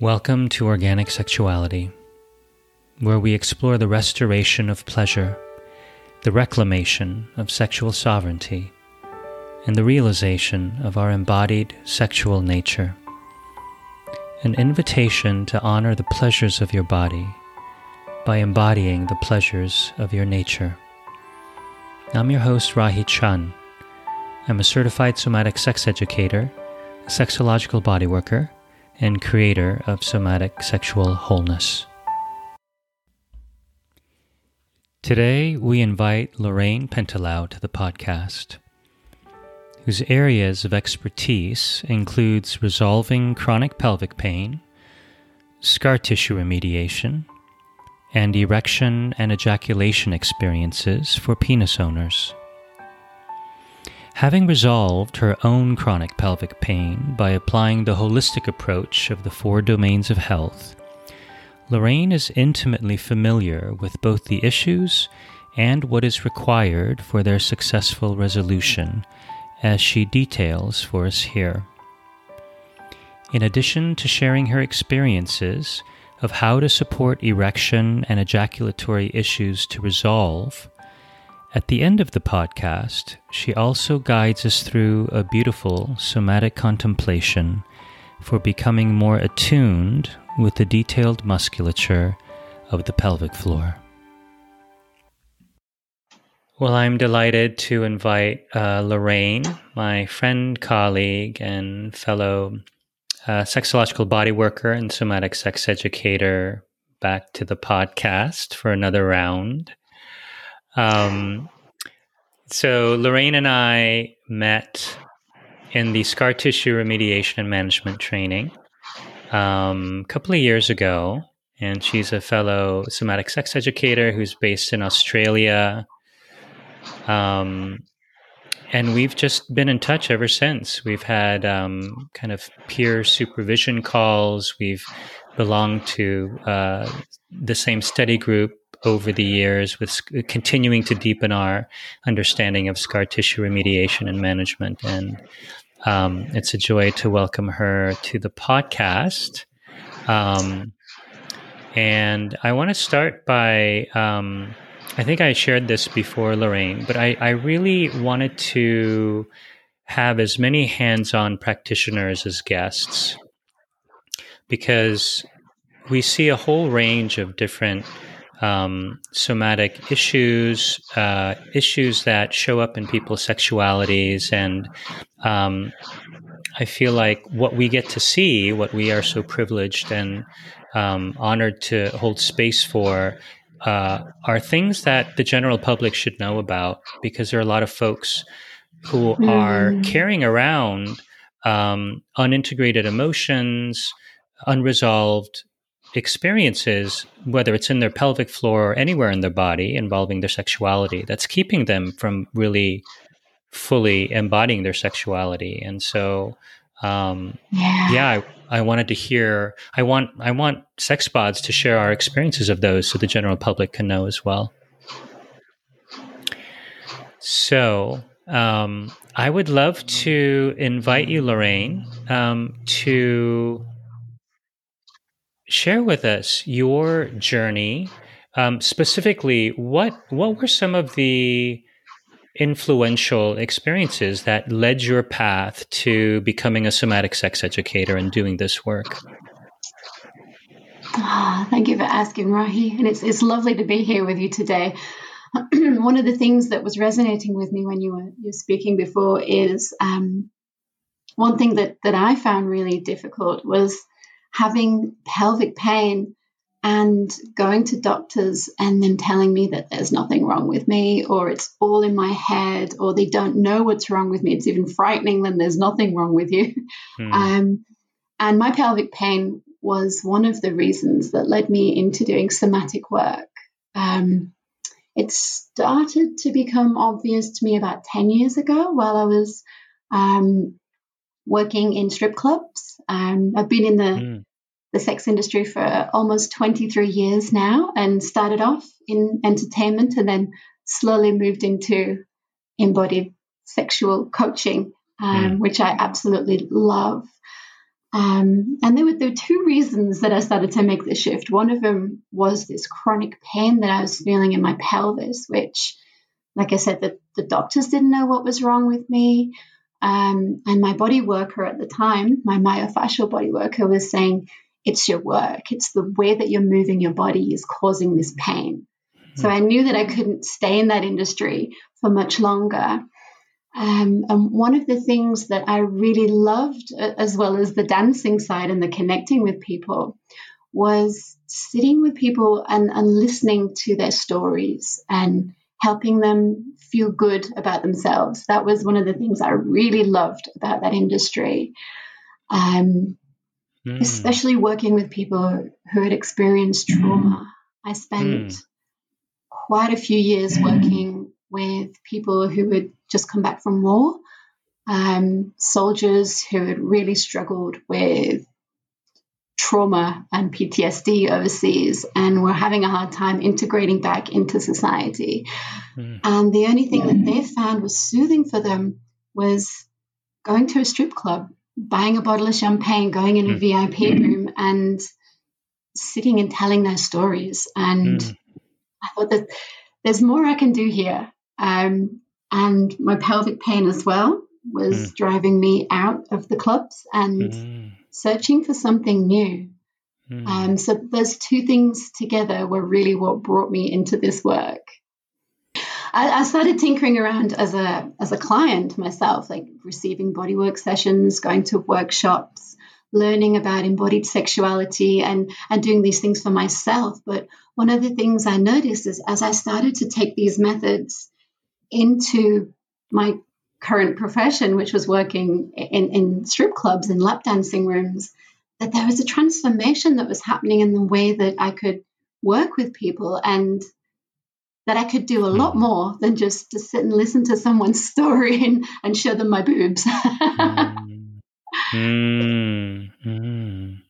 Welcome to Organic Sexuality, where we explore the restoration of pleasure, the reclamation of sexual sovereignty, and the realization of our embodied sexual nature. An invitation to honor the pleasures of your body by embodying the pleasures of your nature. I'm your host, Rahi Chan. I'm a certified somatic sex educator, a sexological bodyworker, and creator of somatic sexual wholeness. Today, we invite Lorraine Pentelau to the podcast, whose areas of expertise includes resolving chronic pelvic pain, scar tissue remediation, and erection and ejaculation experiences for penis owners. Having resolved her own chronic pelvic pain by applying the holistic approach of the four domains of health, Lorraine is intimately familiar with both the issues and what is required for their successful resolution, as she details for us here. In addition to sharing her experiences of how to support erection and ejaculatory issues to resolve, at the end of the podcast, she also guides us through a beautiful somatic contemplation for becoming more attuned with the detailed musculature of the pelvic floor. Well, I'm delighted to invite uh, Lorraine, my friend, colleague, and fellow uh, sexological body worker and somatic sex educator, back to the podcast for another round. Um, so Lorraine and I met in the scar tissue remediation and management training um, a couple of years ago, and she's a fellow somatic sex educator who's based in Australia. Um, and we've just been in touch ever since. We've had um, kind of peer supervision calls. We've belonged to uh, the same study group over the years with continuing to deepen our understanding of scar tissue remediation and management. And um, it's a joy to welcome her to the podcast. Um, and I want to start by um, I think I shared this before, Lorraine, but I, I really wanted to have as many hands on practitioners as guests because we see a whole range of different um, somatic issues, uh, issues that show up in people's sexualities. And um, I feel like what we get to see, what we are so privileged and um, honored to hold space for, uh, are things that the general public should know about because there are a lot of folks who mm. are carrying around um, unintegrated emotions, unresolved experiences, whether it's in their pelvic floor or anywhere in their body involving their sexuality, that's keeping them from really fully embodying their sexuality. And so, um, yeah, yeah I, I, wanted to hear. I want I want sex bods to share our experiences of those, so the general public can know as well. So. Um, I would love to invite you, Lorraine, um, to share with us your journey. Um, specifically, what what were some of the influential experiences that led your path to becoming a somatic sex educator and doing this work? Oh, thank you for asking, Rahi. And it's, it's lovely to be here with you today. One of the things that was resonating with me when you were, you were speaking before is um, one thing that, that I found really difficult was having pelvic pain and going to doctors and them telling me that there's nothing wrong with me or it's all in my head or they don't know what's wrong with me. It's even frightening when there's nothing wrong with you. Hmm. Um, and my pelvic pain was one of the reasons that led me into doing somatic work. Um, it started to become obvious to me about 10 years ago while I was um, working in strip clubs. Um, I've been in the mm. the sex industry for almost 23 years now, and started off in entertainment, and then slowly moved into embodied sexual coaching, um, mm. which I absolutely love. Um, and there were, there were two reasons that I started to make the shift. One of them was this chronic pain that I was feeling in my pelvis, which, like I said, the, the doctors didn't know what was wrong with me. Um, and my body worker at the time, my myofascial body worker, was saying, It's your work. It's the way that you're moving your body is causing this pain. So I knew that I couldn't stay in that industry for much longer. Um, and one of the things that I really loved, as well as the dancing side and the connecting with people, was sitting with people and, and listening to their stories and helping them feel good about themselves. That was one of the things I really loved about that industry. Um, mm. Especially working with people who had experienced trauma. I spent mm. quite a few years working with people who had just come back from war, um, soldiers who had really struggled with trauma and PTSD overseas and were having a hard time integrating back into society. Mm. And the only thing that they found was soothing for them was going to a strip club, buying a bottle of champagne, going in a mm. VIP room, and sitting and telling their stories. And mm. I thought that there's more I can do here. Um, and my pelvic pain as well was mm. driving me out of the clubs and mm. Searching for something new. Mm. Um, so those two things together were really what brought me into this work. I, I, started tinkering around as a as a client myself, like receiving bodywork sessions, going to workshops, learning about embodied sexuality, and and doing these things for myself. But one of the things I noticed is as I started to take these methods into my current profession, which was working in, in strip clubs and lap dancing rooms, that there was a transformation that was happening in the way that I could work with people and that I could do a lot hmm. more than just to sit and listen to someone's story and, and show them my boobs. mm. Mm. Mm.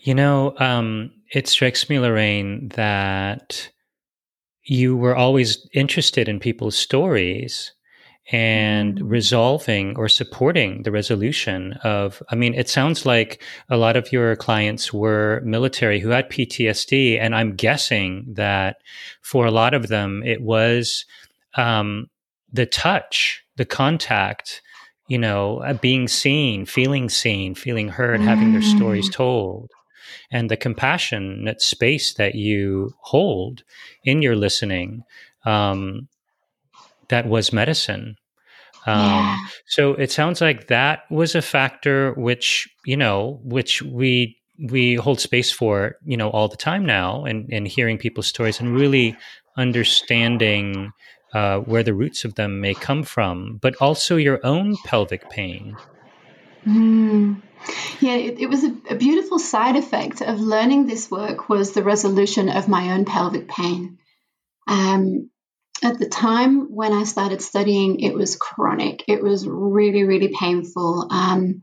You know, um, it strikes me, Lorraine, that you were always interested in people's stories and mm-hmm. resolving or supporting the resolution of i mean it sounds like a lot of your clients were military who had ptsd and i'm guessing that for a lot of them it was um, the touch the contact you know uh, being seen feeling seen feeling heard mm. having their stories mm. told and the compassionate space that you hold in your listening um, that was medicine. Um, yeah. So it sounds like that was a factor which you know, which we we hold space for, you know, all the time now, and and hearing people's stories and really understanding uh, where the roots of them may come from, but also your own pelvic pain. Mm. Yeah, it, it was a, a, beautiful side effect of learning this work was the resolution of my own pelvic pain. Um, at the time when I started studying, it was chronic. It was really, really painful. Um,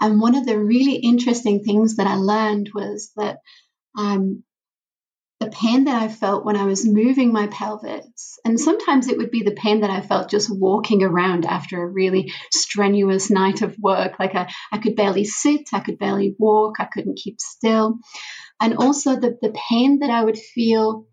and one of the really interesting things that I learned was that um, the pain that I felt when I was moving my pelvis. And sometimes it would be the pain that I felt just walking around after a really strenuous night of work. Like I, I could barely sit, I could barely walk, I couldn't keep still. And also the, the pain that I would feel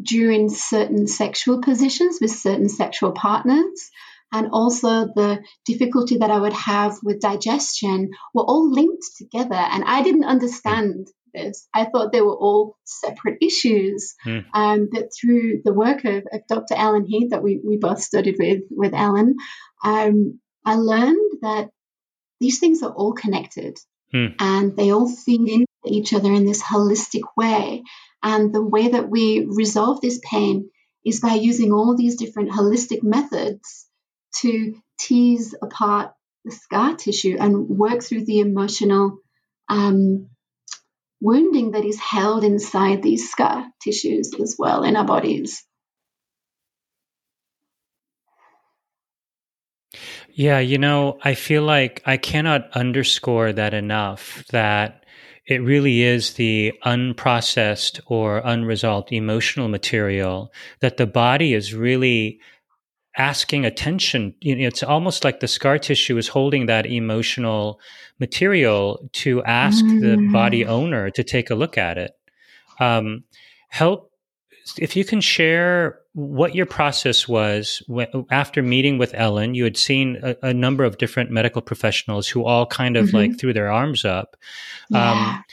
during certain sexual positions with certain sexual partners. And also the difficulty that I would have with digestion were all linked together. And I didn't understand this. I thought they were all separate issues. Mm. Um, but through the work of, of, Dr. Ellen Heed that we, we both studied with, with Ellen, um, I learned that these things are all connected mm. and they all feed each other in this holistic way. And the way that we resolve this pain is by using all these different holistic methods to tease apart the scar tissue and work through the emotional um, wounding that is held inside these scar tissues as well in our bodies. Yeah, you know, I feel like I cannot underscore that enough that it really is the unprocessed or unresolved emotional material that the body is really asking attention. You know, it's almost like the scar tissue is holding that emotional material to ask mm. the body owner to take a look at it. Um, help if you can share what your process was when, after meeting with Ellen. You had seen a, a, number of different medical professionals who all kind of mm-hmm. like threw their arms up. Yeah. Um,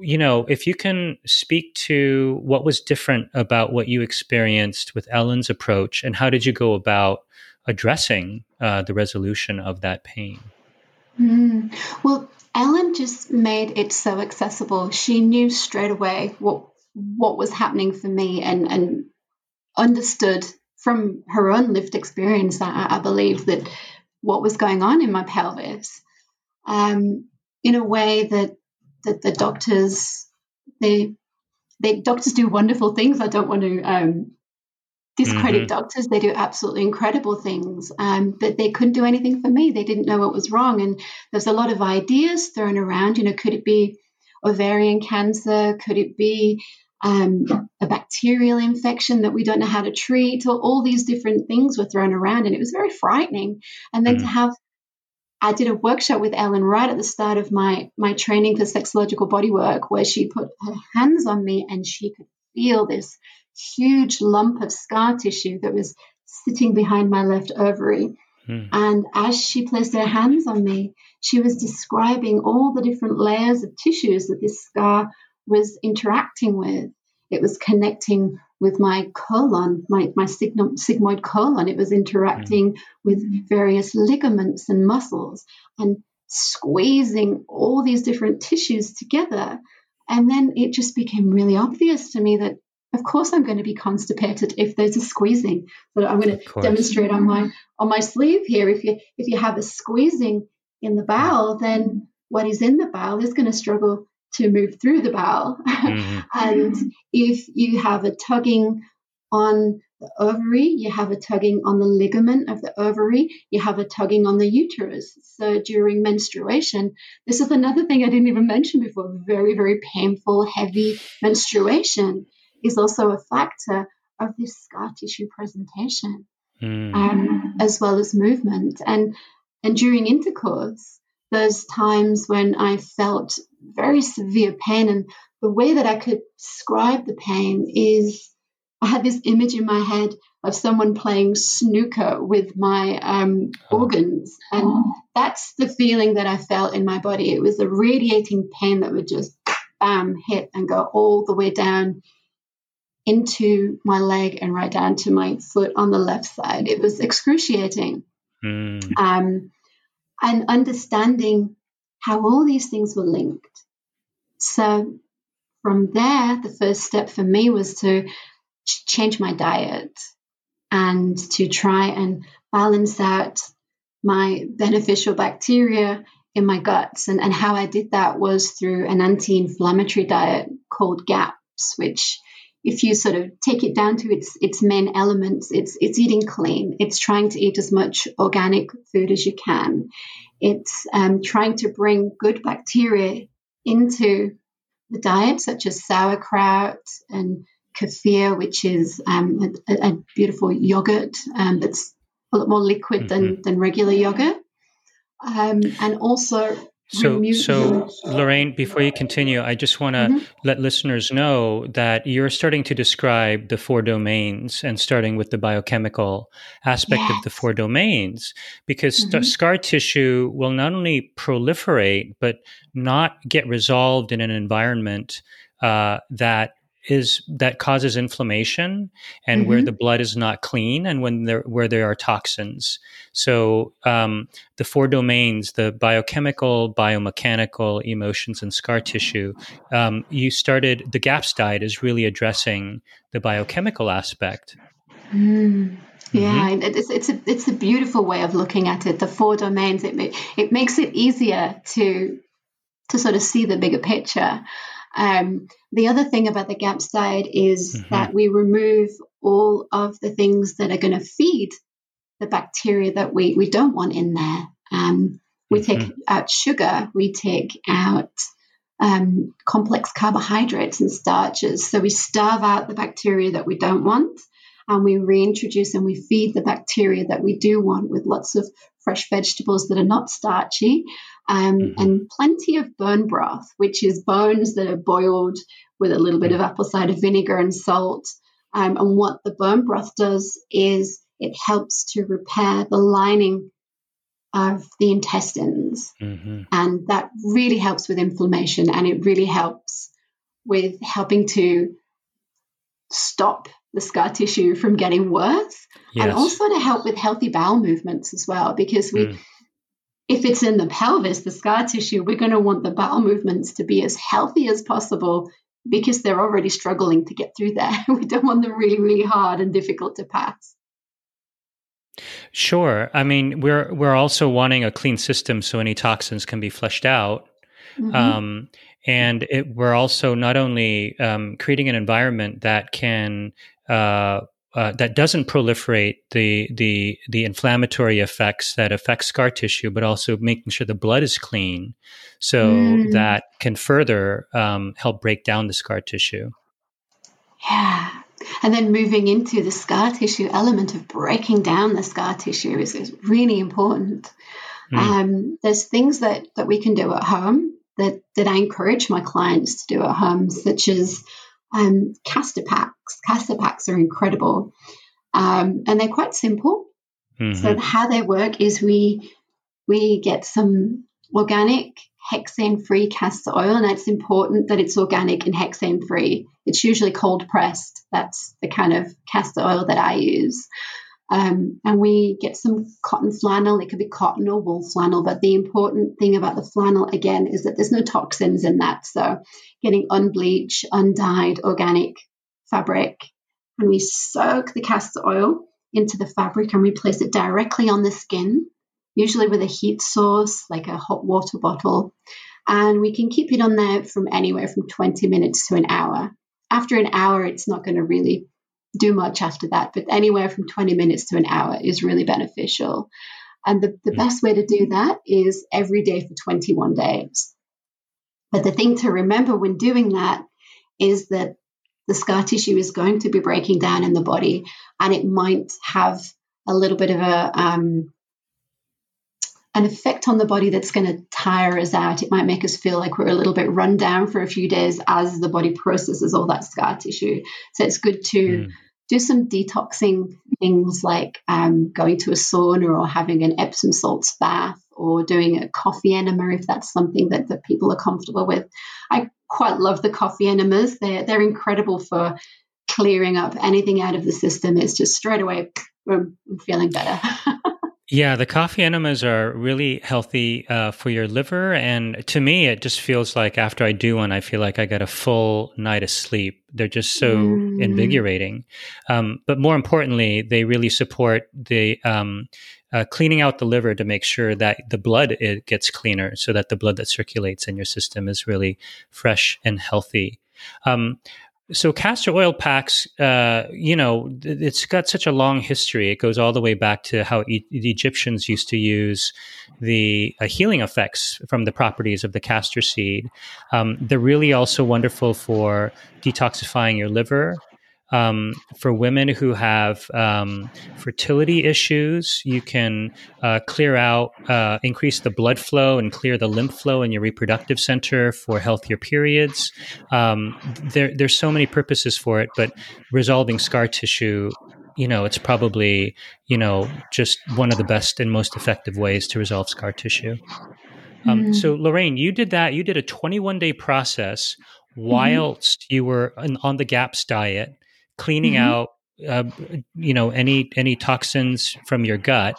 you know, if you can speak to what was different about what you experienced with Ellen's approach, and how did you go about addressing uh, the resolution of that pain? Mm. Well, Ellen just made it so accessible. She knew straight away what what was happening for me, and and understood from her own lived experience. I, I believe that what was going on in my pelvis, um, in a way that that the doctors they they doctors do wonderful things. I don't want to um, discredit mm-hmm. doctors. They do absolutely incredible things, um, but they couldn't do anything for me. They didn't know what was wrong, and there's a lot of ideas thrown around. You know, could it be ovarian cancer? Could it be um, a bacterial infection that we don't know how to treat? Or all these different things were thrown around, and it was very frightening. And then mm. to have I did a workshop with Ellen right at the start of my my training for sexological bodywork, where she put her hands on me and she could feel this huge lump of scar tissue that was sitting behind my left ovary. Hmm. And as she placed her hands on me, she was describing all the different layers of tissues that this scar was interacting with. It was connecting with my colon, my, my sigmoid colon. It was interacting mm. with various ligaments and muscles and squeezing all these different tissues together. And then it just became really obvious to me that, of course, I'm going to be constipated if there's a squeezing. So I'm going to demonstrate on my on my sleeve here. If you if you have a squeezing in the bowel, then what is in the bowel is going to struggle to move through the bowel. Mm-hmm. and if you have a tugging on the ovary, you have a tugging on the ligament of the ovary, you have a tugging on the uterus. So during menstruation, this is another thing I didn't even mention before very, very painful, heavy menstruation is also a factor of this scar tissue presentation, mm. um, as well as movement. And, and during intercourse, those times when I felt very severe pain. And the way that I could describe the pain is I had this image in my head of someone playing snooker with my um, oh. organs. And that's the feeling that I felt in my body. It was a radiating pain that would just bam, hit and go all the way down into my leg and right down to my foot on the left side. It was excruciating. Mm. Um, and understanding how all these things were linked. So from there, the first step for me was to change my diet and to try and balance out my beneficial bacteria in my guts. And, and how I did that was through an anti inflammatory diet called GAPS, which if you sort of take it down to its its main elements, it's it's eating clean. It's trying to eat as much organic food as you can. It's um, trying to bring good bacteria into the diet, such as sauerkraut and kefir, which is um, a, a, beautiful yogurt um, that's a lot more liquid mm-hmm. than, than regular yogurt. Um, and also so, so Lorraine, before you continue, I just want to mm-hmm. let listeners know that you're starting to describe the four domains and starting with the biochemical aspect yes. of the four domains, because mm-hmm. scar tissue will not only proliferate, but not get resolved in an environment uh, that is that causes inflammation and mm-hmm. where the blood is not clean and when there where there are toxins so um, the four domains the biochemical biomechanical emotions and scar tissue um, you started the GAPS diet is really addressing the biochemical aspect mm. Yeah, mm-hmm. it's it's a it's a beautiful way of looking at it. The four domains it it makes it easier to to sort of see the bigger picture. Um, the other thing about the GAPS diet is mm-hmm. that we remove all of the things that are going to feed the bacteria that we, we don't want in there. Um, we mm-hmm. take out sugar, we take out um, complex carbohydrates and starches. So we starve out the bacteria that we don't want. and we reintroduce and we feed the bacteria that we do want with lots of fresh vegetables that are not starchy um, mm-hmm. and plenty of bone broth, which is bones that are boiled with a little bit of apple cider vinegar and salt. Um, and what the bone broth does is it helps to repair the lining of the intestines. Mm-hmm. And that really helps with inflammation and it really helps with helping to stop the scar tissue from getting worse yes. and also to help with healthy bowel movements as well because we mm. If it's in the pelvis the scar tissue we're going to want the bowel movements to be as healthy as possible because they're already struggling to get through there we don't want them really really hard and difficult to pass Sure. I mean, we're we're also wanting a clean system so any toxins can be flushed out. Mm-hmm. Um, and it, we're also not only um, creating an environment that can uh, uh, that doesn't proliferate the the the inflammatory effects that affect scar tissue, but also making sure the blood is clean, so mm. that can further um, help break down the scar tissue. Yeah, and then moving into the scar tissue element of breaking down the scar tissue is, is really important. Mm. Um, there's things that, that we can do at home that, that I encourage my clients to do at home, such as um, castor packs. Castor packs are incredible um, and they're quite simple. Mm-hmm. So, how they work is we we get some organic hexane free castor oil, and it's important that it's organic and hexane free. It's usually cold pressed. That's the kind of castor oil that I use. Um, and we get some cotton flannel. It could be cotton or wool flannel, but the important thing about the flannel again is that there's no toxins in that. So, getting unbleached, undyed, organic fabric, and we soak the castor oil into the fabric and we place it directly on the skin usually with a heat source like a hot water bottle. And we can keep it on there from anywhere from 20 minutes to an hour. After an hour, it's not going to really do much after that, but anywhere from 20 minutes to an hour is really beneficial. And the, the best way to do that is every day for 21 days. But the thing to remember when doing that is that the scar tissue is going to be breaking down in the body and it might have a little bit of a um, an effect on the body that's going to tire us out. It might make us feel like we're a little bit run down for a few days as the body processes all that scar tissue. So it's good to mm. Do some detoxing things like um, going to a sauna or having an Epsom salts bath or doing a coffee enema if that's something that, that people are comfortable with. I quite love the coffee enemas. They're, they're incredible for clearing up anything out of the system. It's just straight away, I'm feeling better. Yeah, the coffee enemas are really healthy uh, for your liver. And to me, it just feels like after I do one, I feel like I got a full night of sleep. They're just so mm. invigorating. Um, but more importantly, they really support the um, uh, cleaning out the liver to make sure that the blood it gets cleaner so that the blood that circulates in your system is really fresh and healthy. Um, so castor oil packs, uh, you know, it's got such a long history. It goes all the way back to how e- the Egyptians used to use the uh, healing effects from the properties of the castor seed. Um, they're really also wonderful for detoxifying your liver, um, for women who have um, fertility issues, you can uh, clear out, uh, increase the blood flow and clear the lymph flow in your reproductive center for healthier periods. Um, there, there's so many purposes for it, but resolving scar tissue you know, it's probably, you know, just one of the best and most effective ways to resolve scar tissue. Um, mm-hmm. So, Lorraine, you did that. You did a 21 day process mm-hmm. whilst mm-hmm. you were on, on, the GAPS diet cleaning mm-hmm. out uh, you know any any toxins from your gut.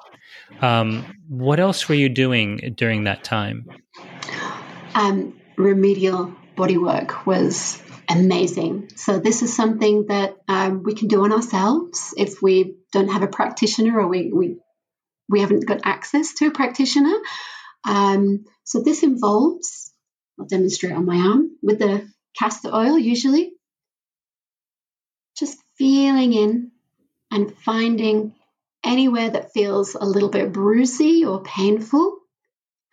Um, what else were you doing during that time? Um, remedial body work was amazing. So this is something that um, we can do on ourselves if we don't have a practitioner or we we, we haven't got access to a practitioner. Um, so this involves i'll demonstrate on my arm with the castor oil usually feeling in and finding anywhere that feels a little bit bruisey or painful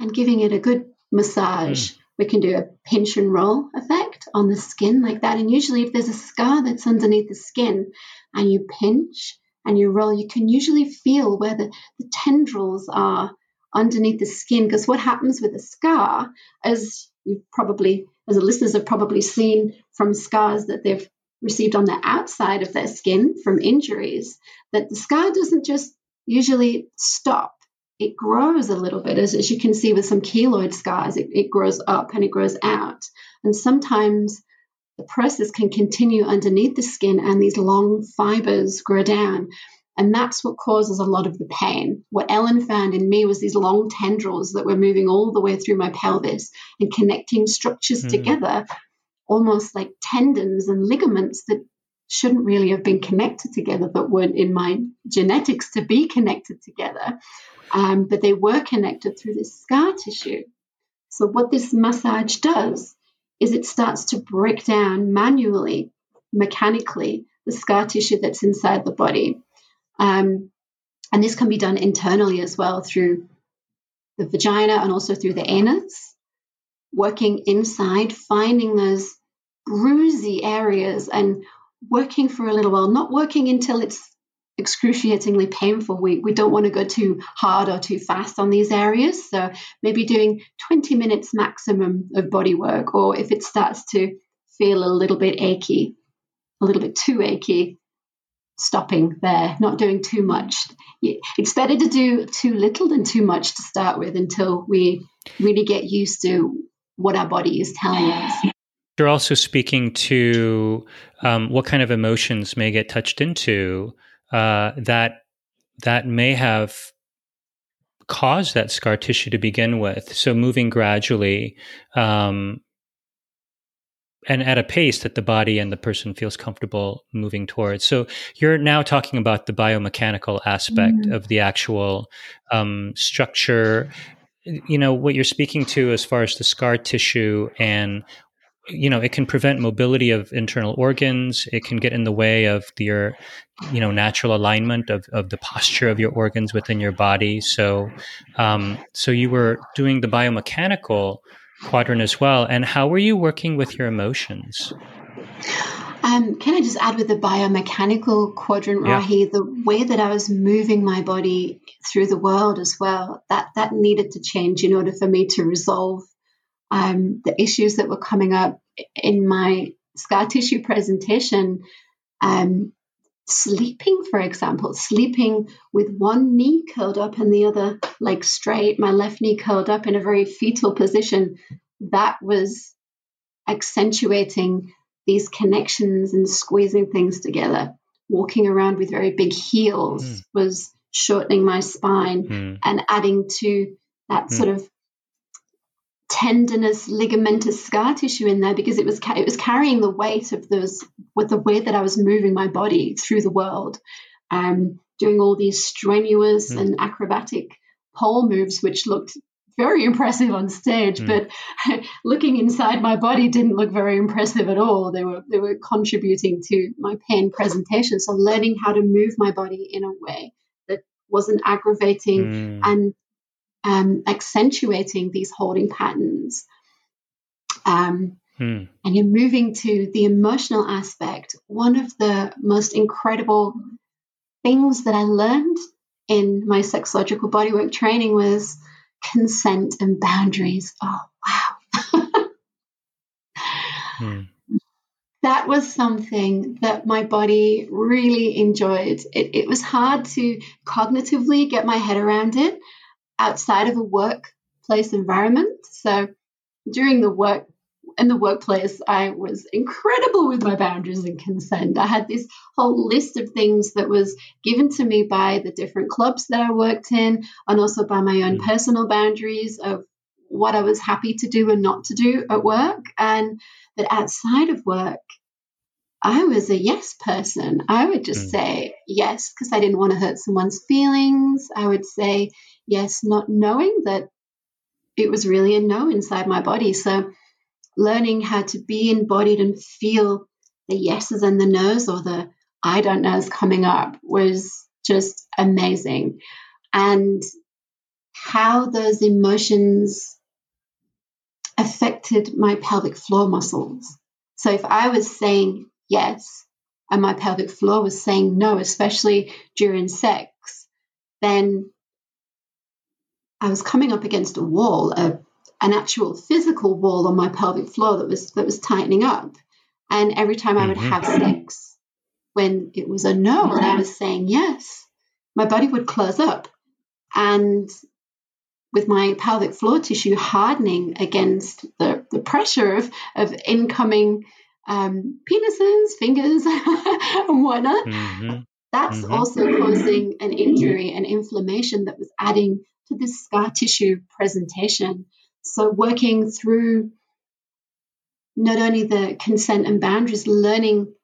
and giving it a good massage. Mm. We can do a pinch and roll effect on the skin like that. And usually, if there's a scar that's underneath the skin and you pinch and you roll, you can usually feel where the, the tendrils are underneath the skin. Because what happens with a scar, as you've probably, as the listeners have probably seen from scars that they've received on the outside of their skin from injuries, that the scar doesn't just usually stop. It grows a little bit, as, as you can see with some keloid scars, it, it grows up and it grows out. And sometimes the process can continue underneath the skin and these long fibers grow down. And that's what causes a lot of the pain. What Ellen found in me was these long tendrils that were moving all the way through my pelvis and connecting structures mm. together, almost like tendons and ligaments that shouldn't really have been connected together, but weren't in my genetics to be connected together. Um, but they were connected through this scar tissue. So, what this massage does is it starts to break down manually, mechanically, the scar tissue that's inside the body. Um, and this can be done internally as well through the vagina and also through the anus, working inside, finding those bruisey areas and working for a little while, not working until it's excruciatingly painful. We, we don't want to go too hard or too fast on these areas. So maybe doing 20 minutes maximum of body work, or if it starts to feel a little bit achy, a little bit too achy, stopping there, not doing too much. It's better to do too little than too much to start with until we really get used to what our body is telling us. You're also speaking to um, what kind of emotions may get touched into uh, that that may have caused that scar tissue to begin with. So moving gradually, um, and at a pace that the body and the person feels comfortable moving towards. So you're now talking about the biomechanical aspect mm. of the actual um, structure. You know what you're speaking to as far as the scar tissue and you know it can prevent mobility of internal organs. It can get in the way of your you know natural alignment of, of the posture of your organs within your body. So um, so you were doing the biomechanical quadrant as well. And how were you working with your emotions um, can I just add with the biomechanical quadrant, yeah. Rahi, the way that I was moving my body through the world as well, that that needed to change in order for me to resolve um, the issues that were coming up in my scar tissue presentation. Um, sleeping, for example, sleeping with one knee curled up and the other leg straight, my left knee curled up in a very fetal position, that was accentuating these connections and squeezing things together. Walking around with very big heels mm. was shortening my spine mm. and adding to that mm. sort of tendinous ligamentous scar tissue in there because it was it was carrying the weight of those with the way that I was moving my body through the world, um, doing all these strenuous mm. and acrobatic pole moves, which looked very impressive on stage, mm. but looking inside my body didn't look very impressive at all. They were they were contributing to my pain presentation. So learning how to move my body in a way that wasn't aggravating mm. and um, accentuating these holding patterns. Um, hmm. And you're moving to the emotional aspect. One of the most incredible things that I learned in my sexological bodywork training was consent and boundaries. Oh, wow. hmm. That was something that my body really enjoyed. It, it was hard to cognitively get my head around it outside of a workplace environment. So during the work in the workplace, I was incredible with my boundaries and consent. I had this whole list of things that was given to me by the different clubs that I worked in, and also by my own mm. personal boundaries of what I was happy to do and not to do at work. And that outside of work, I was a yes person. I would just mm. say yes because I didn't want to hurt someone's feelings. I would say yes, not knowing that it was really a no inside my body. So, learning how to be embodied and feel the yeses and the nos or the I don't knows coming up was just amazing. And how those emotions affected my pelvic floor muscles So if I was saying yes and my pelvic floor was saying no, especially during sex, then I was coming up against a wall, a, an actual physical wall on my pelvic floor that was that was tightening up. And every time I would mm-hmm. have sex, when it was a no and I was saying yes, my body would close up. And with my pelvic floor tissue hardening against the, the pressure of, of incoming um, penises, fingers, and whatnot, mm-hmm. that's mm-hmm. also causing an injury and inflammation that was adding to this scar tissue presentation. So, working through not only the consent and boundaries, learning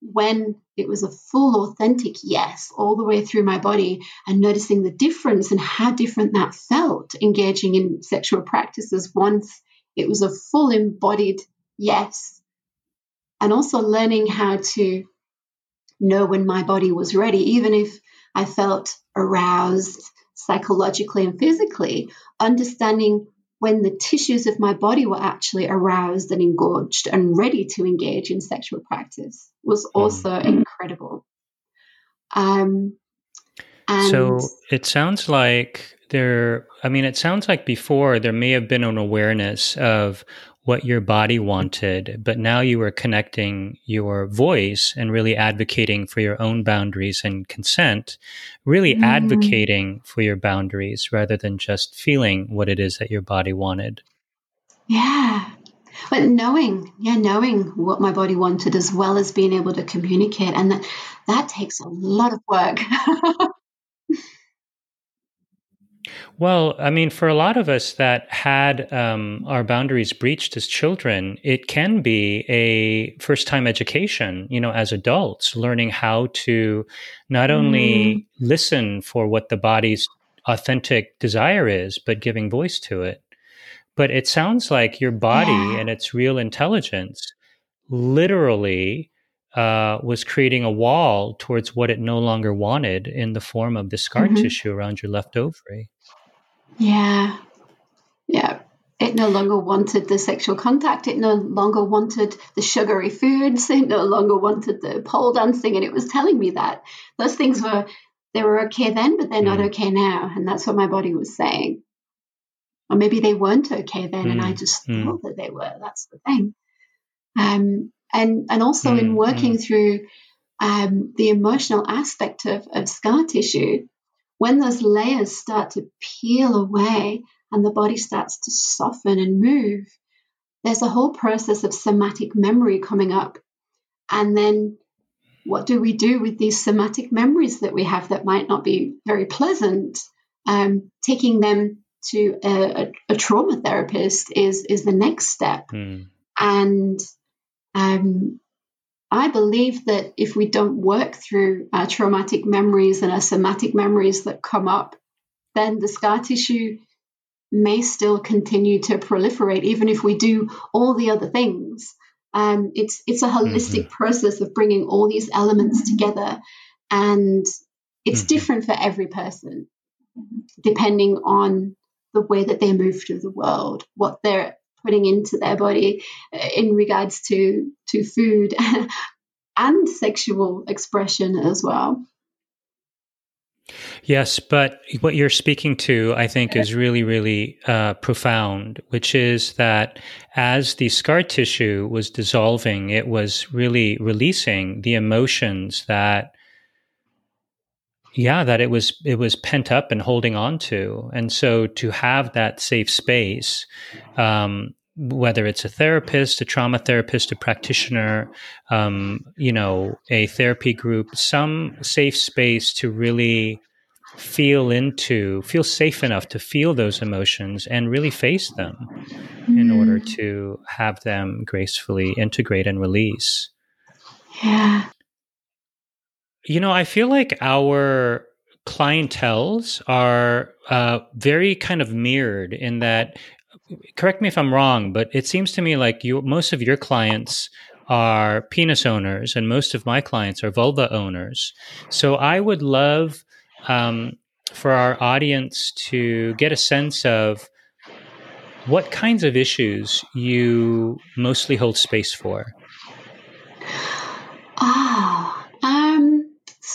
when it was a full, authentic yes all the way through my body and noticing the difference and how different that felt engaging in sexual practices once it was a full embodied yes. And also learning how to know when my body was ready, even if I felt aroused psychologically and physically, understanding when the tissues of my body were actually aroused and engorged and ready to engage in sexual practice was hmm. also mm. incredible. Um, so it sounds like there, I mean, it sounds like before there may have been an awareness of what your body wanted, but now you are connecting your voice and really advocating for your own boundaries and consent, really mm. advocating for your boundaries rather than just feeling what it is that your body wanted. Yeah. But knowing, yeah, knowing what my body wanted as well as being able to communicate. And that, that takes a lot of work. Well, I mean, for a lot of us that had um, our boundaries breached as children, it can be a first time education, you know, as adults, learning how to not only mm. listen for what the body's authentic desire is, but giving voice to it. But it sounds like your body yeah. and its real intelligence literally uh, was creating a wall towards what it no longer wanted in the form of the scar mm-hmm. tissue around your left ovary. Yeah. Yeah. It no longer wanted the sexual contact. It no longer wanted the sugary foods. It no longer wanted the pole dancing. And it was telling me that those things were, they were okay then, but they're mm. not okay now. And that's what my body was saying. Or maybe they weren't okay then, mm. and I mm. just mm. thought that they were. That's the thing. Um, and and also in mm, working through um, the emotional aspect of, of scar tissue, when those layers start to peel away and the body starts to soften and move, there's a whole process of somatic memory coming up. And then what do we do with these somatic memories that we have that might not be very pleasant? Um, taking them to a, a, a, trauma therapist is is the next step. Mm. And um, I believe that if we don't work through our traumatic memories and our somatic memories that come up, then the scar tissue may still continue to proliferate, even if we do all the other things. Um, it's it's a holistic mm-hmm. process of bringing all these elements together, and it's mm-hmm. different for every person, depending on the way that they move through the world, what their putting into their body uh, in regards to to food and sexual expression as well. Yes, but what you're speaking to, I think, is really, really uh, profound, which is that as the scar tissue was dissolving, it was really releasing the emotions that yeah that it was it was pent up and holding on to and so to have that safe space um, whether it's a therapist a trauma therapist a practitioner um, you know a therapy group some safe space to really feel into feel safe enough to feel those emotions and really face them mm. in order mm. to have them gracefully integrate and release yeah you know, I feel like our clientels are uh, very kind of mirrored in that. Correct me if I'm wrong, but it seems to me like you most of your clients are penis owners, and most of my clients are vulva owners. So I would love um, for our audience to get a sense of what kinds of issues you mostly hold space for. Ah, um,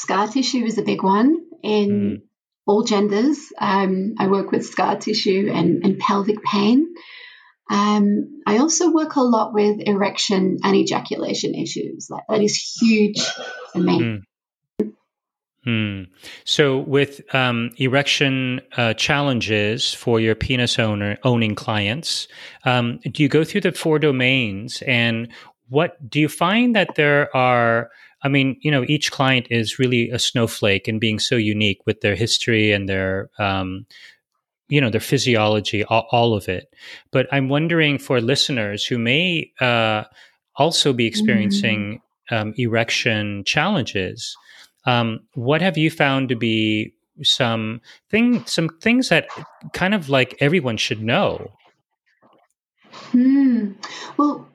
scar tissue is a big one in mm. all genders. Um, I work with scar tissue and, and pelvic pain. Um, I also work a lot with erection and ejaculation issues. That, that is huge for me. Mm. Hmm. So, with um, erection uh, challenges for your penis owner owning clients, um, do you go through the four domains? And what do you find that there are? I mean, you know, each client is really a snowflake and being so unique with their history and their, um, you know, their physiology, all, all, of it. But I'm wondering for listeners who may uh, also be experiencing mm. erection challenges um, what have you found to be some thing, some things that kind of like everyone should know? Hmm. Well,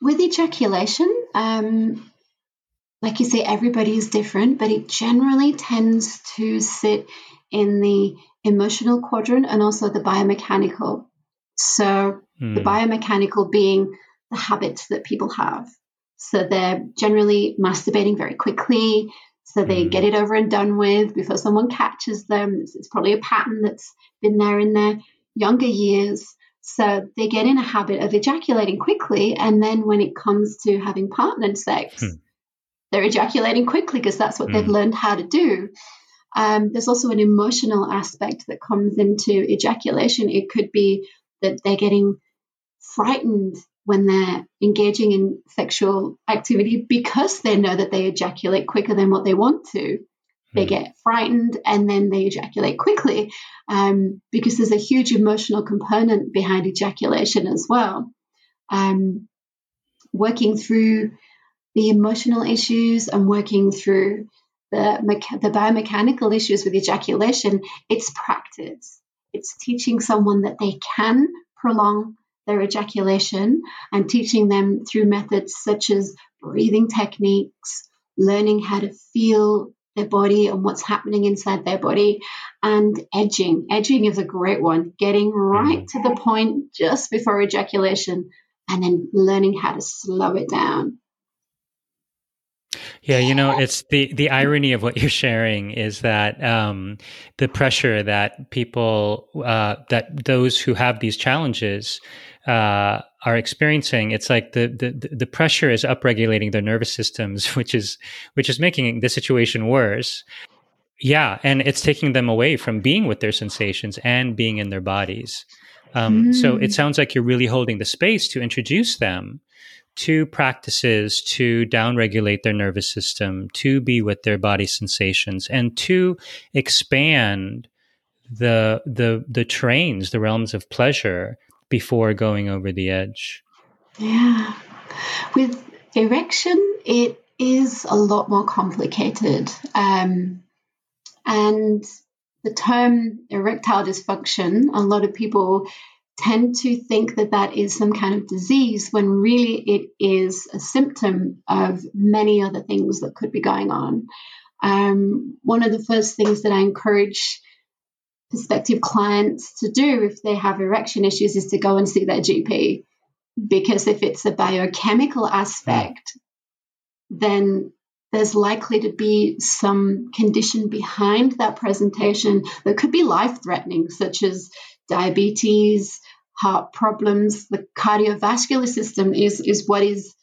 with ejaculation, um, like you say, everybody is different, but it generally tends to sit in the emotional quadrant and also the biomechanical. So, the hmm. biomechanical being the habits that people have. So, they're generally masturbating very quickly, so they mm. get it over and done with before someone catches them. It's, it's, probably a pattern that's been there in their younger years. So they get in a habit of ejaculating quickly. And then when it comes to having partnered sex, hmm. They're ejaculating quickly because that's what mm. they've learned how to do. Um, there's also an emotional aspect that comes into ejaculation. It could be that they're getting frightened when they're engaging in sexual activity because they know that they ejaculate quicker than what they want to. They hmm. get frightened and then they ejaculate quickly um, because there's a huge emotional component behind ejaculation as well. Um, working through the emotional issues and working through the, mecha- the biomechanical issues with ejaculation, it's practice. It's teaching someone that they can prolong their ejaculation and teaching them through methods such as breathing techniques, learning how to feel their body and what's happening inside their body, and edging. Edging is a great one, getting right mm. to the point just before ejaculation and then learning how to slow it down. Yeah, you know, it's the the irony of what you're sharing is that um, the pressure that people uh, that those who have these challenges uh, are experiencing, it's like the, the the pressure is upregulating their nervous systems, which is which is making the situation worse. Yeah, and it's taking them away from being with their sensations and being in their bodies. Um, mm. So it mm. sounds like you're really holding the space to introduce them to practices to downregulate their nervous system, to be with their body sensations, and to expand the the the trains, the realms of pleasure before going over the edge. Yeah. With erection, it is a lot more complicated. Um, and the term erectile dysfunction, a lot of people tend to think that that is some kind of disease when really it is a symptom of many other things that could be going on. Um, one of the first things that I encourage prospective clients to do if they have erection issues is to go and see their GP. Because if it's a biochemical aspect, then there's likely to be some condition behind that presentation that could be life threatening, such as diabetes, heart problems. The cardiovascular system is, is what is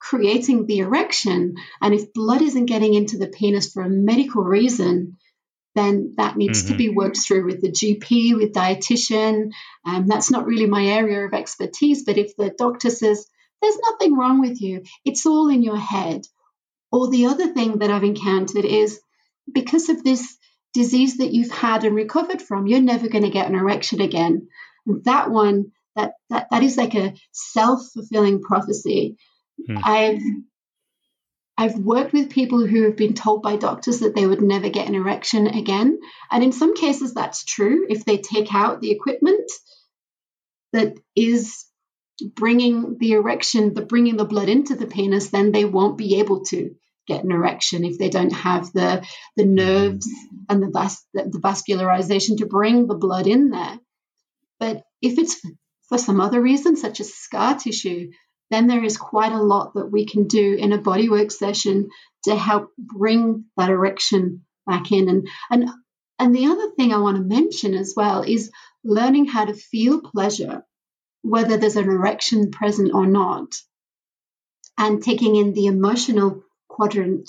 creating the erection. And if blood isn't getting into the penis for a medical reason, then that needs mm-hmm. to be worked through with the GP, with dietitian. Um, that's not really my area of expertise, but if the doctor says there's nothing wrong with you, it's all in your head. Or the other thing that I've encountered is because of this disease that you've had and recovered from, you're never going to get an erection again. And that one, that that that is like a self fulfilling prophecy. Mm. I've I've worked with people who have been told by doctors that they would never get an erection again. And in some cases, that's true. If they take out the equipment that is bringing the erection, the bringing the blood into the penis, then they won't be able to get an erection if they don't have the the mm-hmm. nerves and the, vas- the vascularization to bring the blood in there. But if it's for some other reason, such as scar tissue, then there is quite a lot that we can do in a bodywork session to help bring that erection back in. And and and the other thing I want to mention as well is learning how to feel pleasure, whether there's an erection present or not, and taking in the emotional quadrant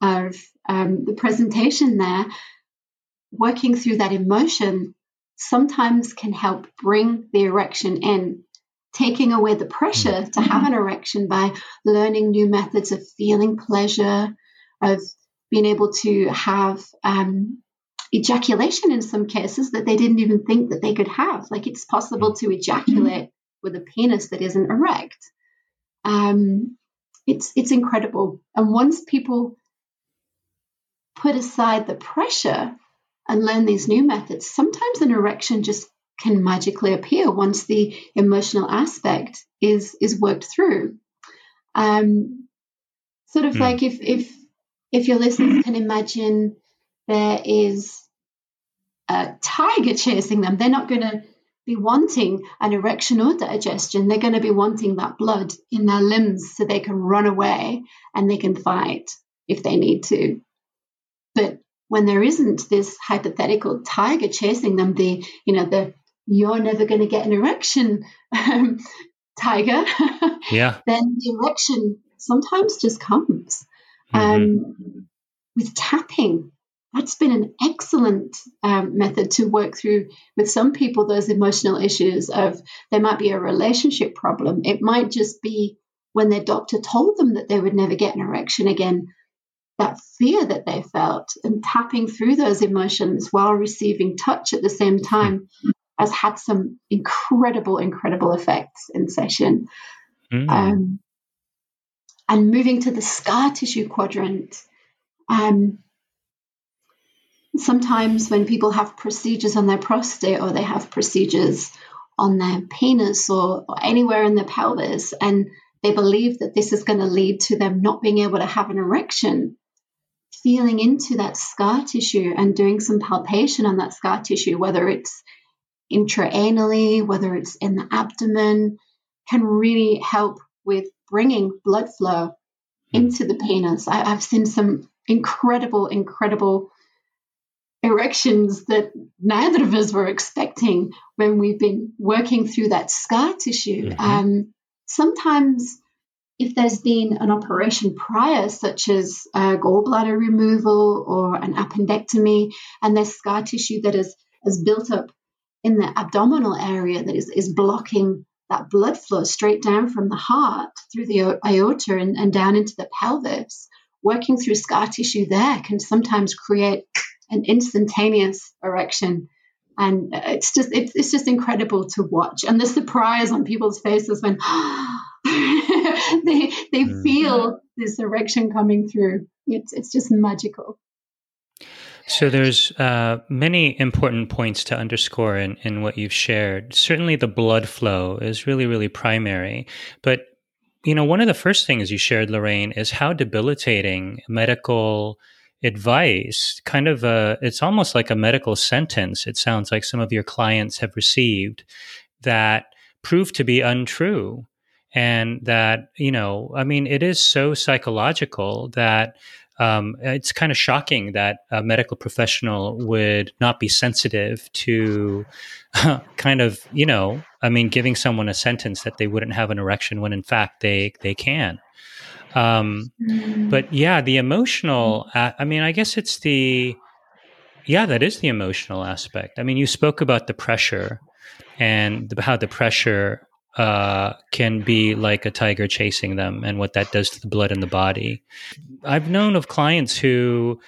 of um, the presentation there, working through that emotion sometimes can help bring the erection in taking away the pressure to have an erection by learning new methods of feeling pleasure, of being able to have um, ejaculation in some cases that they didn't even think that they could have. Like it's possible to ejaculate with a penis that isn't erect. Um, it's it's incredible. And once people put aside the pressure and learn these new methods, sometimes an erection just can magically appear once the emotional aspect is is worked through. Um, sort of mm. like if if if your listeners can imagine there is a tiger chasing them, they're not going to be wanting an erection or digestion. They're going to be wanting that blood in their limbs so they can run away and they can fight if they need to. But when there isn't this hypothetical tiger chasing them, the you know the you're never going to get an erection, um, tiger. Yeah. then the erection sometimes just comes. Mm-hmm. Um, with tapping, that's been an excellent um, method to work through with some people those emotional issues of there might be a relationship problem. It might just be when their doctor told them that they would never get an erection again, that fear that they felt and tapping through those emotions while receiving touch at the same time has had some incredible, incredible effects in session. Mm. Um, and moving to the scar tissue quadrant, um, sometimes when people have procedures on their prostate or they have procedures on their penis or, or anywhere in the pelvis, and they believe that this is going to lead to them not being able to have an erection, feeling into that scar tissue and doing some palpation on that scar tissue, whether it's intraanally, whether it's in the abdomen, can really help with bringing blood flow hmm. into the penis. I, have seen some incredible, incredible erections that neither of us were expecting when we've been working through that scar tissue. Mm-hmm. Um, sometimes, if there's been an operation prior, such as a gallbladder removal or an appendectomy, and there's scar tissue that is, has built up in the abdominal area that is, is blocking that blood flow straight down from the heart through the aorta and, and down into the pelvis, working through scar tissue there can sometimes create an instantaneous erection. And it's just it's, it's just incredible to watch. And the surprise on people's faces when they they mm. feel this erection coming through. It's it's just magical. So there's uh, many important points to underscore in, in what you've shared. Certainly, the blood flow is really, really primary. But you know, one of the first things you shared, Lorraine, is how debilitating medical advice kind of a it's almost like a medical sentence it sounds like some of your clients have received that prove to be untrue and that you know i mean it is so psychological that um, it's kind of shocking that a medical professional would not be sensitive to kind of, you know, I mean, giving someone a sentence that they wouldn't have an erection when in fact they they can. Um, mm. But yeah, the emotional. I mean, I guess it's the yeah, that is the emotional aspect. I mean, you spoke about the pressure and the, how the pressure uh, can be like a tiger chasing them and what that does to the blood in the body. I've known of clients who,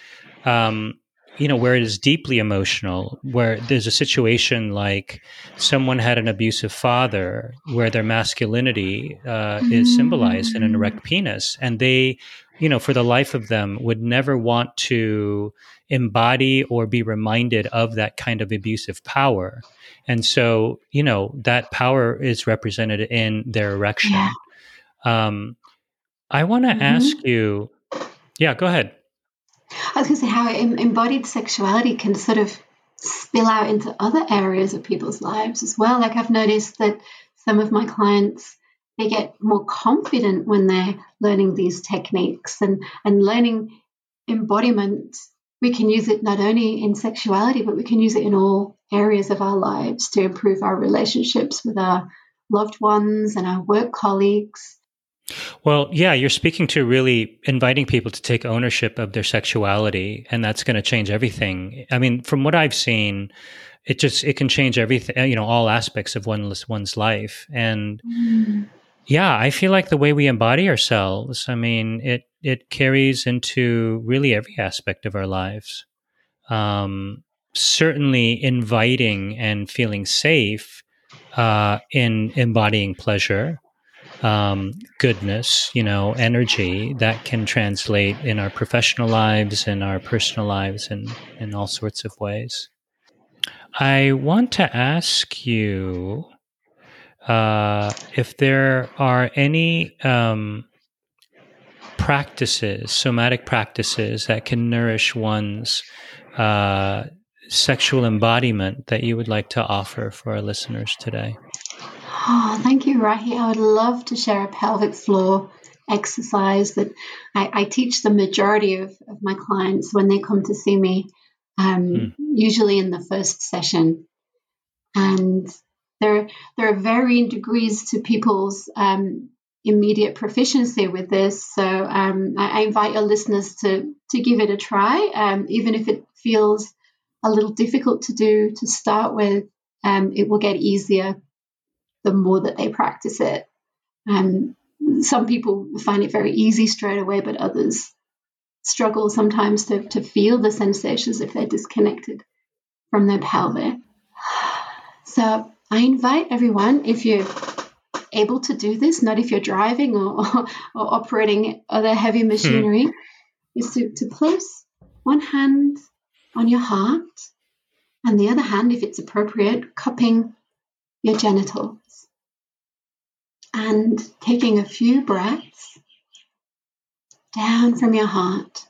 um, you know, where it is deeply emotional, where there's a situation like someone had an abusive father, where their masculinity uh, is symbolized in an erect penis, and they, you know, for the life of them, would never want to embody or be reminded of that kind of abusive power. And so, you know, that power is represented in their erection. Yeah. Um, I want to mm-hmm. ask you, yeah, go ahead. I was going to say how embodied sexuality can sort of spill out into other areas of people's lives as well. Like I've noticed that some of my clients they get more confident when they're learning these techniques and, and learning embodiment. We can use it not only in sexuality, but we can use it in all areas of our lives to improve our relationships with our loved ones and our work colleagues. Well, yeah, you're speaking to really inviting people to take ownership of their sexuality, and that's going to change everything. I mean, from what I've seen, it just it can change everything, you know, all aspects of one's one's life. And mm. yeah, I feel like the way we embody ourselves, I mean, it it carries into really every aspect of our lives. Um, certainly, inviting and feeling safe uh, in embodying pleasure um, goodness, you know, energy that can translate in our professional lives and our personal lives and in all sorts of ways. I want to ask you uh, if there are any um, practices, somatic practices that can nourish one's uh, sexual embodiment that you would like to offer for our listeners today. Oh, thank you, Rahi. I would love to share a pelvic floor exercise that I, I teach the majority of, of, my clients when they come to see me, um, mm. usually in the first session. And there, there are varying degrees to people's um, immediate proficiency with this. So um, I, I, invite your listeners to, to give it a try, um, even if it feels a little difficult to do to start with. Um, it will get easier the more that they practice it. Um, some people find it very easy straight away, but others struggle sometimes to, to feel the sensations if they're disconnected from their pelvic. So I invite everyone, if you're able to do this, not if you're driving or, or, or operating other heavy machinery, hmm. is to, to place one hand on your heart and the other hand, if it's appropriate, cupping your genitals and taking a few breaths down from your heart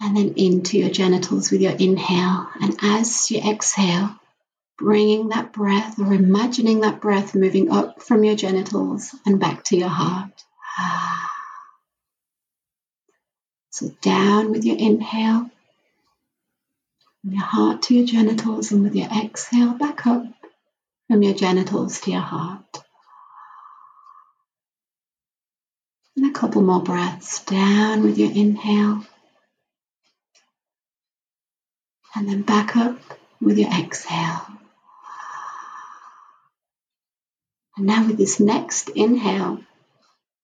and then into your genitals with your inhale. And as you exhale, bringing that breath or imagining that breath moving up from your genitals and back to your heart. So down with your inhale, from your heart to your genitals, and with your exhale, back up from your genitals to your heart. And a couple more breaths down with your inhale. And then back up with your exhale. And now, with this next inhale,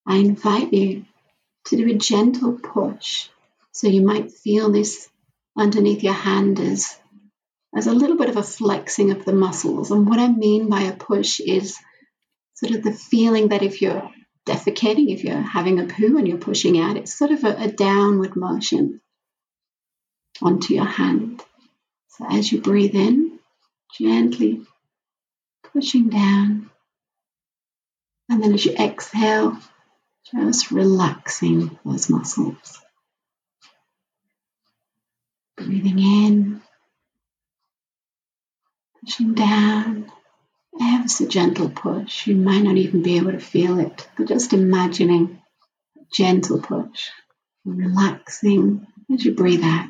I invite you to do a gentle push. So you might feel this underneath your hand as there's a little bit of a flexing of the muscles. And what I mean by a push is sort of the feeling that if you're defecating, if you're having a poo and you're pushing out, it's sort of a, a downward motion onto your hand. So as you breathe in, gently pushing down. And then as you exhale, just relaxing those muscles. Breathing in pushing down. Ever so gentle push. You might not even be able to feel it, but just imagining a gentle push, relaxing as you breathe out.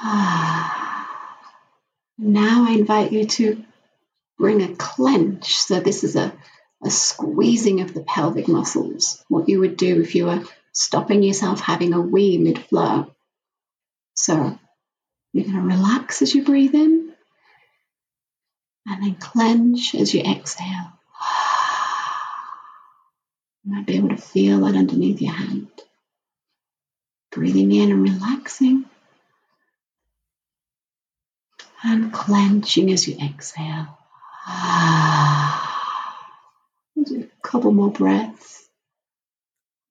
Now I invite you to bring a clench. So this is a, a squeezing of the pelvic muscles. What you would do if you were stopping yourself having a wee mid flow. So you're going to relax as you breathe in and then clench as you exhale. You might be able to feel that underneath your hand. Breathing in and relaxing. And clenching as you exhale. Couple more breaths.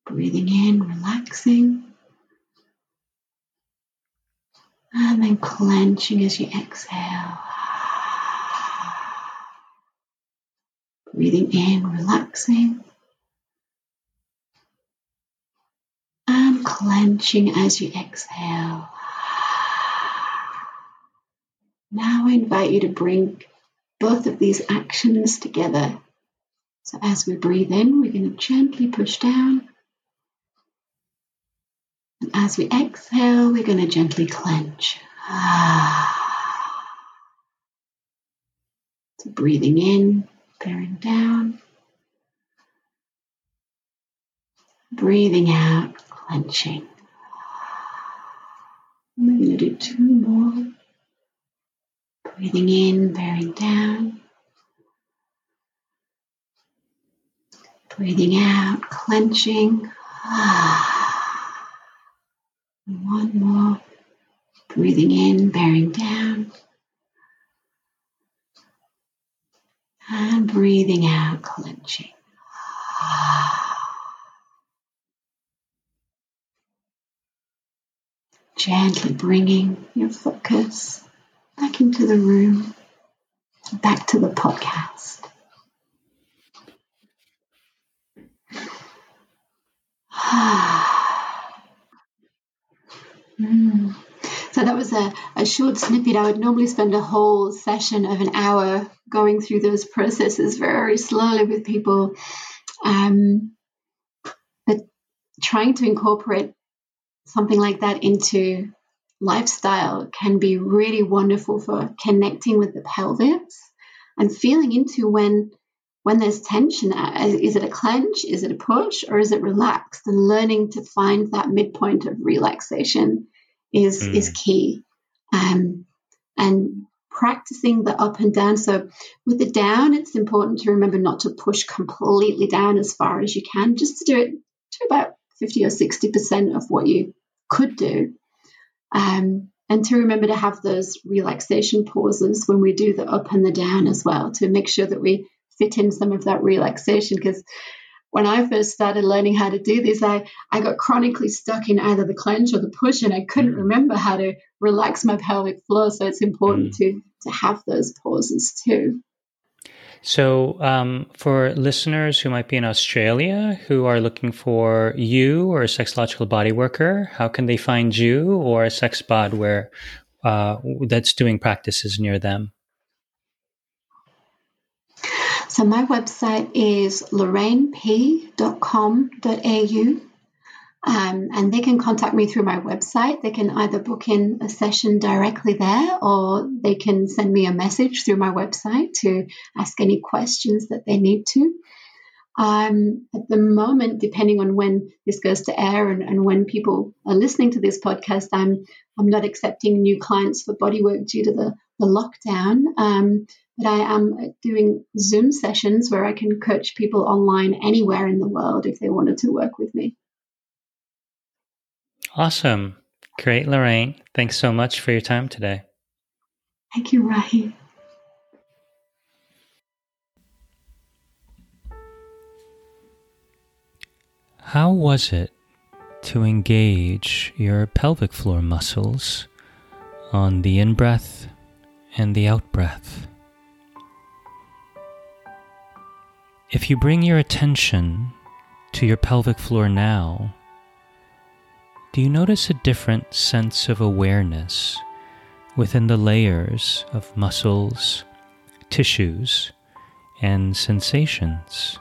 Breathing in, relaxing. And then clenching as you exhale. Breathing in, relaxing. And clenching as you exhale. Now I invite you to bring both of these actions together. So as we breathe in, we're going to gently push down. And as we exhale, we're going to gently clench. So breathing in, bearing down. Breathing out, clenching. We're going to do two more. Breathing in, bearing down. Breathing out, clenching. One more. Breathing in, bearing down. And breathing out, clenching. Gently bringing your focus back into the room, back to the podcast. mm. So that was a, a short snippet. I would normally spend a whole session of an hour going through those processes very slowly with people. Um, but trying to incorporate something like that into lifestyle can be really wonderful for connecting with the pelvis and feeling into when when there's tension is it a clench? Is it a push? Or is it relaxed and learning to find that midpoint of relaxation is mm. is key. Um, and practicing the up and down. So with the down it's important to remember not to push completely down as far as you can just to do it to about 50 or 60 percent of what you could do. Um, and to remember to have those relaxation pauses when we do the up and the down as well to make sure that we fit in some of that relaxation because when I first started learning how to do this, I, I got chronically stuck in either the clench or the push, and I couldn't mm. remember how to relax my pelvic floor. So it's important mm. to to have those pauses too. So, um, for listeners who might be in Australia who are looking for you or a sexological body worker, how can they find you or a sex bod where uh, that's doing practices near them? So, my website is lorrainep.com.au. Um, and they can contact me through my website. They can either book in a session directly there or they can send me a message through my website to ask any questions that they need to. Um, at the moment, depending on when this goes to air and, and, when people are listening to this podcast, I'm I'm not accepting new clients for bodywork due to the, the lockdown. Um, but I am doing Zoom sessions where I can coach people online anywhere in the world if they wanted to work with me. Awesome. Great, Lorraine. Thanks so much for your time today. Thank you, Rahi. How was it to engage your pelvic floor muscles on the in breath and the out breath? If you bring your attention to your pelvic floor now, do you notice a different sense of awareness within the layers of muscles, tissues, and sensations?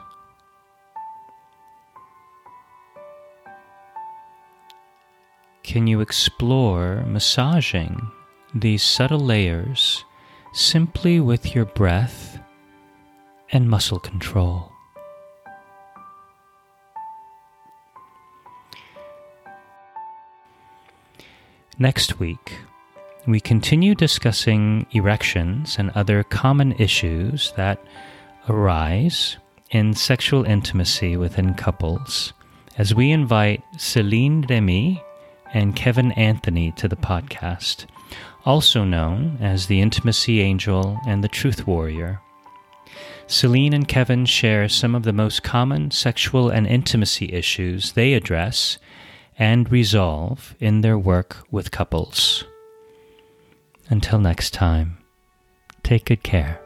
Can you explore massaging these subtle layers simply with your breath and muscle control? Next week, we continue discussing erections and other common issues that arise in sexual intimacy within couples as we invite Celine Remy and Kevin Anthony to the podcast, also known as the Intimacy Angel and the Truth Warrior. Celine and Kevin share some of the most common sexual and intimacy issues they address and resolve in their work with couples. Until next time, take good care.